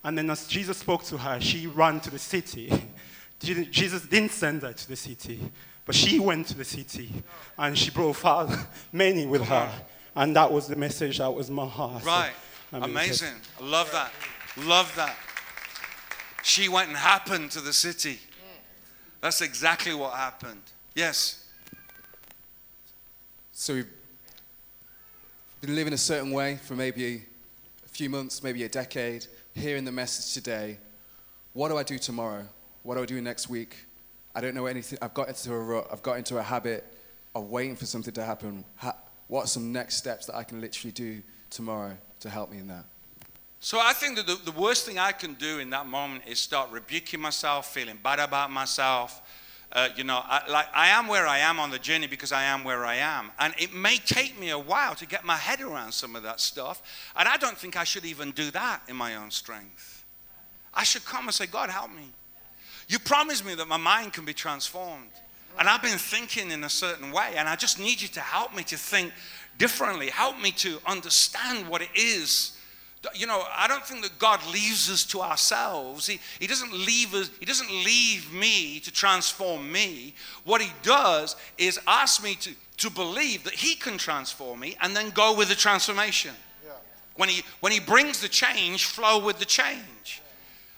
And then as Jesus spoke to her, she ran to the city. Jesus didn't send her to the city, but she went to the city and she brought forth many with her. And that was the message that was my heart. Right. I mean, Amazing. I love that. Love that. She went and happened to the city. That's exactly what happened. Yes. So we've been living a certain way for maybe a few months, maybe a decade, hearing the message today. What do I do tomorrow? What do I do next week? I don't know anything. I've got into a rut. I've got into a habit of waiting for something to happen. Ha- what are some next steps that I can literally do tomorrow to help me in that? So I think that the, the worst thing I can do in that moment is start rebuking myself, feeling bad about myself. Uh, you know, I, like I am where I am on the journey because I am where I am, and it may take me a while to get my head around some of that stuff. And I don't think I should even do that in my own strength. I should come and say, God, help me. You promised me that my mind can be transformed. And I've been thinking in a certain way, and I just need you to help me to think differently. Help me to understand what it is. You know, I don't think that God leaves us to ourselves. He, he doesn't leave us, He doesn't leave me to transform me. What He does is ask me to, to believe that He can transform me and then go with the transformation. When he, when he brings the change, flow with the change.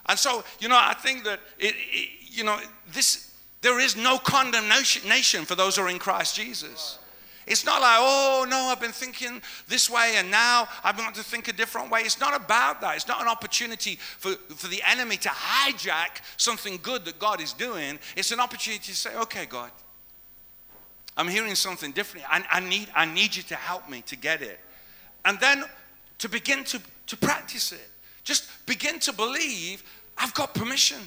And so, you know, I think that, it, it, you know, this, there is no condemnation for those who are in Christ Jesus. It's not like, oh, no, I've been thinking this way and now I'm going to think a different way. It's not about that. It's not an opportunity for, for the enemy to hijack something good that God is doing. It's an opportunity to say, okay, God, I'm hearing something different. I, I, need, I need you to help me to get it. And then to begin to, to practice it. Just begin to believe I've got permission.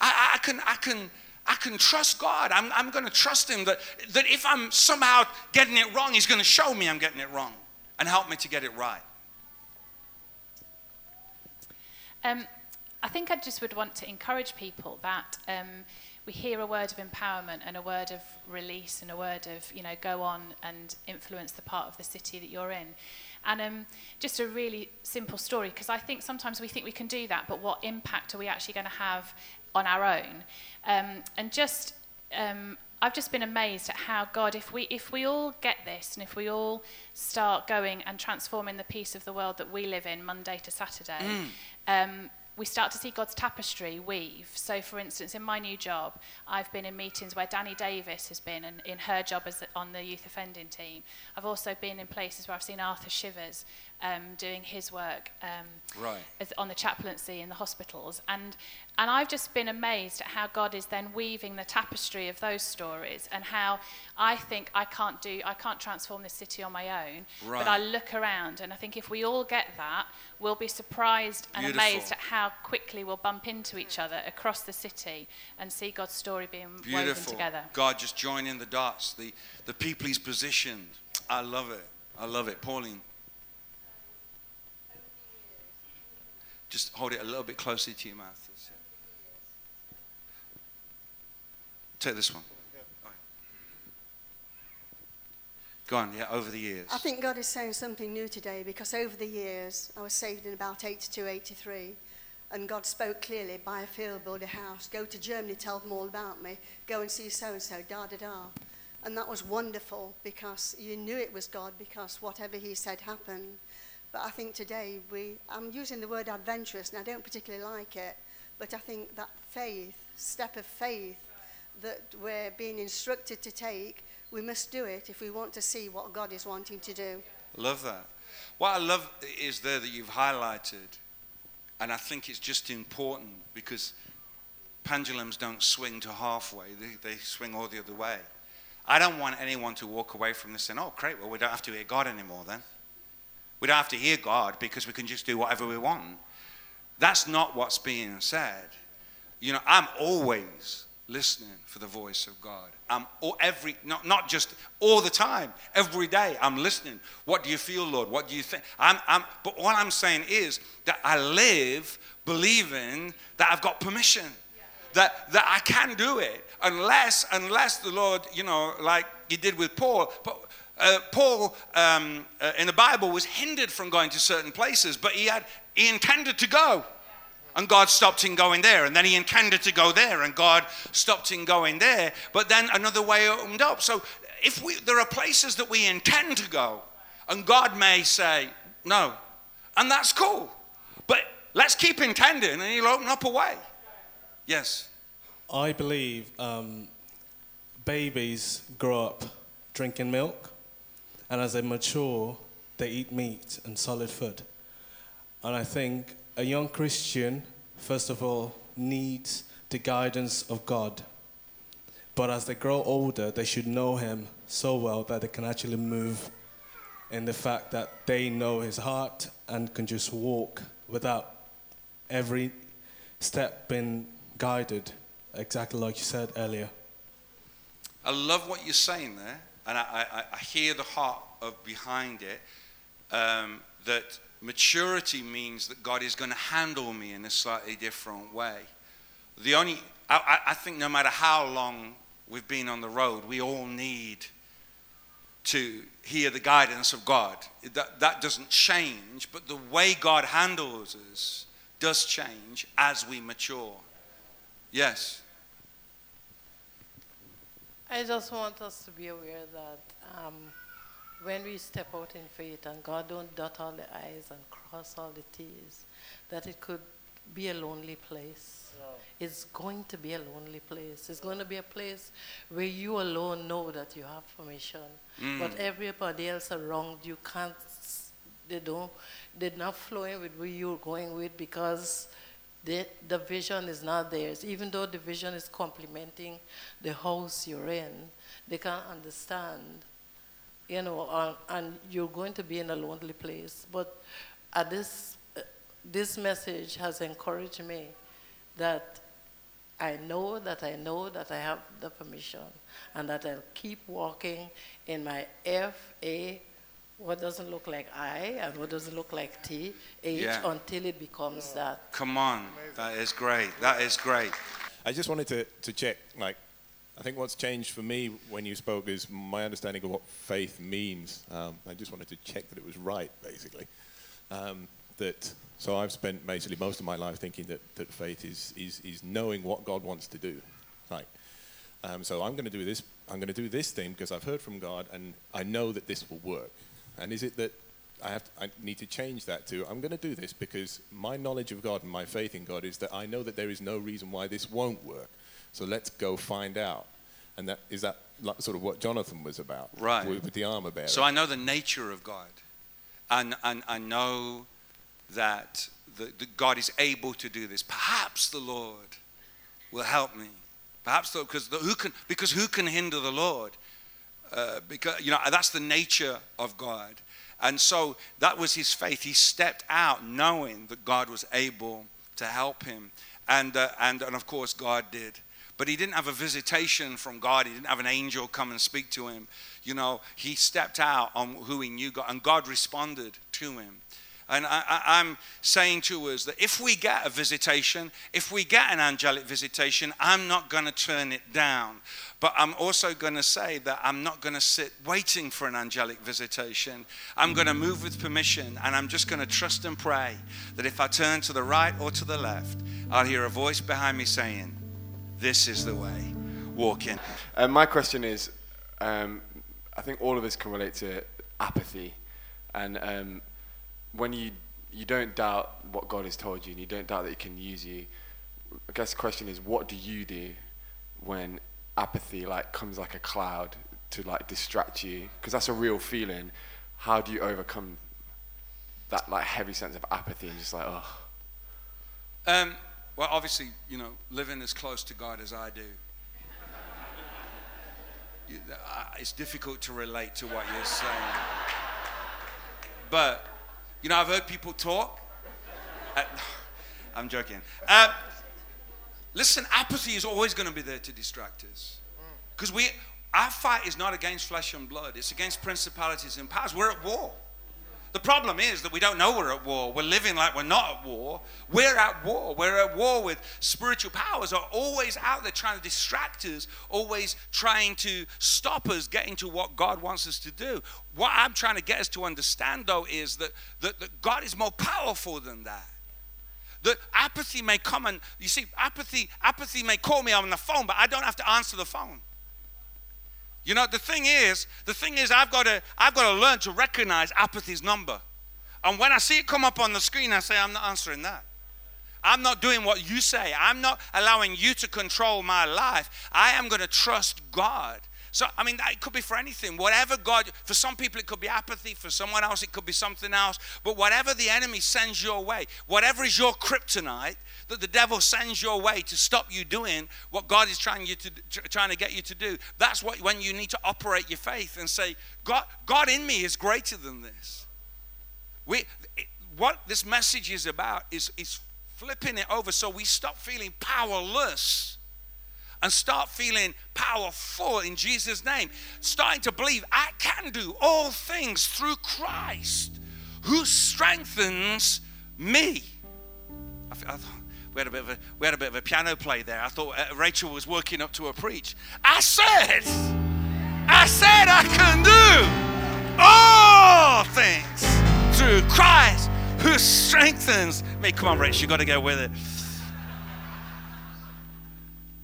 I, I, can, I, can, I can trust God. I'm, I'm going to trust Him that, that if I'm somehow getting it wrong, He's going to show me I'm getting it wrong and help me to get it right. Um, I think I just would want to encourage people that um, we hear a word of empowerment and a word of release and a word of, you know, go on and influence the part of the city that you're in. And um, just a really simple story, because I think sometimes we think we can do that, but what impact are we actually going to have on our own? Um, and just, um, I've just been amazed at how God, if we, if we all get this and if we all start going and transforming the piece of the world that we live in Monday to Saturday, um, we start to see God's tapestry weave. So, for instance, in my new job, I've been in meetings where Danny Davis has been and in her job as on the youth offending team. I've also been in places where I've seen Arthur Shivers um, doing his work um, Right. as, on the chaplaincy in the hospitals. And, and I've just been amazed at how God is then weaving the tapestry of those stories and how I think I can't do, I can't transform this city on my own. Right. But I look around and I think if we all get that, we'll be surprised and Beautiful. amazed at how quickly we'll bump into each other across the city and see God's story being woven together. God just joining the dots, the, the people he's positioned. I love it. I love it. Pauline. Just hold it a little bit closer to your mouth. That's it. Take this one. Go on, yeah, over the years. I think God is saying something new today because over the years, I was saved in about 82, 83, and God spoke clearly buy a field, build a house, go to Germany, tell them all about me, go and see so and so, da da da. And that was wonderful because you knew it was God because whatever He said happened. But I think today we, I'm using the word adventurous and I don't particularly like it, but I think that faith, step of faith that we're being instructed to take, we must do it if we want to see what God is wanting to do. Love that. What I love is there that you've highlighted, and I think it's just important because pendulums don't swing to halfway, they, they swing all the other way. I don't want anyone to walk away from this and oh, great, well, we don't have to hear God anymore then. We don't have to hear God because we can just do whatever we want. That's not what's being said. You know, I'm always listening for the voice of God. I'm all, every not, not just all the time, every day I'm listening. What do you feel, Lord? What do you think? I'm, I'm, but what I'm saying is that I live believing that I've got permission. That, that I can do it unless unless the Lord, you know, like he did with Paul. But uh, Paul um, uh, in the Bible was hindered from going to certain places, but he had he intended to go. And God stopped him going there. And then he intended to go there, and God stopped him going there. But then another way opened up. So if we, there are places that we intend to go, and God may say, no. And that's cool. But let's keep intending, and he'll open up a way. Yes. I believe um, babies grow up drinking milk, and as they mature, they eat meat and solid food. And I think a young Christian, first of all, needs the guidance of God. But as they grow older, they should know Him so well that they can actually move in the fact that they know His heart and can just walk without every step being guided, exactly like you said earlier. I love what you're saying there, and I, I, I hear the heart of behind it. Um, that maturity means that God is going to handle me in a slightly different way. The only, I, I think, no matter how long we've been on the road, we all need to hear the guidance of God. That, that doesn't change, but the way God handles us does change as we mature. Yes. I just want us to be aware that um, when we step out in faith and God don't dot all the I's and cross all the T's, that it could be a lonely place. It's going to be a lonely place. It's going to be a place where you alone know that you have permission, but everybody else around you can't. They don't. They're not flowing with where you're going with because the, the vision is not theirs. Even though the vision is complementing the house you're in, they can't understand, you know, and, and you're going to be in a lonely place. But at this, uh, this message has encouraged me that I know that I know that I have the permission and that I'll keep walking in my F A what doesn't look like I and what doesn't look like T, H, Yeah. until it becomes that. Come on. That is great. That is great. I just wanted to, to check, like, I think what's changed for me when you spoke is my understanding of what faith means. Um, I just wanted to check that it was right, basically. Um, that so I've spent basically most of my life thinking that, that faith is, is, is knowing what God wants to do. Right. Um, so I'm going to do this. I'm going to do this thing because I've heard from God, and I know that this will work. And is it that I have to, I need to change that to I'm going to do this because my knowledge of God and my faith in God is that I know that there is no reason why this won't work. So let's go find out. And that is that sort of what Jonathan was about, Right. With, with the armor bearer. So I know the nature of God. And, and I know that the, the God is able to do this. Perhaps the Lord will help me. Perhaps the, because the, who can because who can hinder the Lord? Uh, because you know that's the nature of God. And so that was his faith. He stepped out knowing that God was able to help him. And, uh, and, and of course, God did. But he didn't have a visitation from God. He didn't have an angel come and speak to him. You know, he stepped out on who he knew God, and God responded to him. And I, I'm saying to us that if we get a visitation, if we get an angelic visitation, I'm not going to turn it down. But I'm also going to say that I'm not going to sit waiting for an angelic visitation. I'm going to move with permission and I'm just going to trust and pray that if I turn to the right or to the left, I'll hear a voice behind me saying, This is the way. Walk in. Uh, my question is, um, I think all of us can relate to apathy, and um, when you you don't doubt what God has told you, and you don't doubt that He can use you. I guess the question is, what do you do when apathy like comes like a cloud to like distract you? Because that's a real feeling. How do you overcome that like heavy sense of apathy and just like, oh, Um, well, obviously, you know, living as close to God as I do. I- It's difficult to relate to what you're saying. But, you know, I've heard people talk. Uh, I'm joking. Uh, listen, apathy is always going to be there to distract us. Because we, our fight is not against flesh and blood, it's against principalities and powers. We're at war. The problem is that we don't know we're at war. We're living like we're not at war. We're at war. We're at war with spiritual powers are always out there trying to distract us, always trying to stop us getting to what God wants us to do. What I'm trying to get us to understand though is that, that, that God is more powerful than that. That apathy may come and you see, apathy, apathy may call me on the phone, but I don't have to answer the phone. You know, the thing is, the thing is, I've got to, I've got to learn to recognize apathy's number. And when I see it come up on the screen, I say, I'm not answering that. I'm not doing what you say. I'm not allowing you to control my life. I am going to trust God. So, I mean, it could be for anything. Whatever God, for some people, it could be apathy. For someone else, it could be something else. But whatever the enemy sends your way, whatever is your kryptonite that the devil sends your way to stop you doing what God is trying, you to, trying to get you to do, that's what, when you need to operate your faith and say, God, God in me is greater than this. We, what this message is about is, is flipping it over so we stop feeling powerless and start feeling powerful in Jesus' name. Starting to believe I can do all things through Christ who strengthens me. I, I we had, a bit of a, we had a bit of a piano play there. I thought uh, Rachel was working up to a preach. I said, I said I can do all things through Christ who strengthens me. Come on, Rachel, you've got to go with it.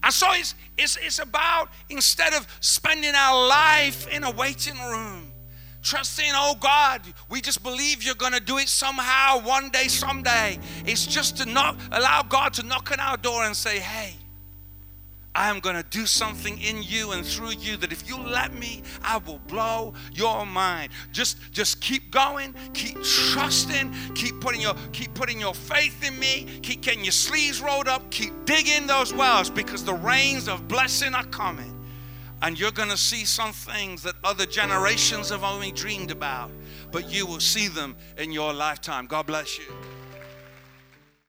And so it's, it's, it's about instead of spending our life in a waiting room, trusting, oh God, we just believe you're going to do it somehow, one day, someday. It's just to not allow God to knock on our door and say, hey, I am going to do something in you and through you that if you let me, I will blow your mind. Just just keep going, keep trusting, keep putting your keep putting your faith in me, keep getting your sleeves rolled up, keep digging those wells because the rains of blessing are coming. And you're going to see some things that other generations have only dreamed about, but you will see them in your lifetime. God bless you.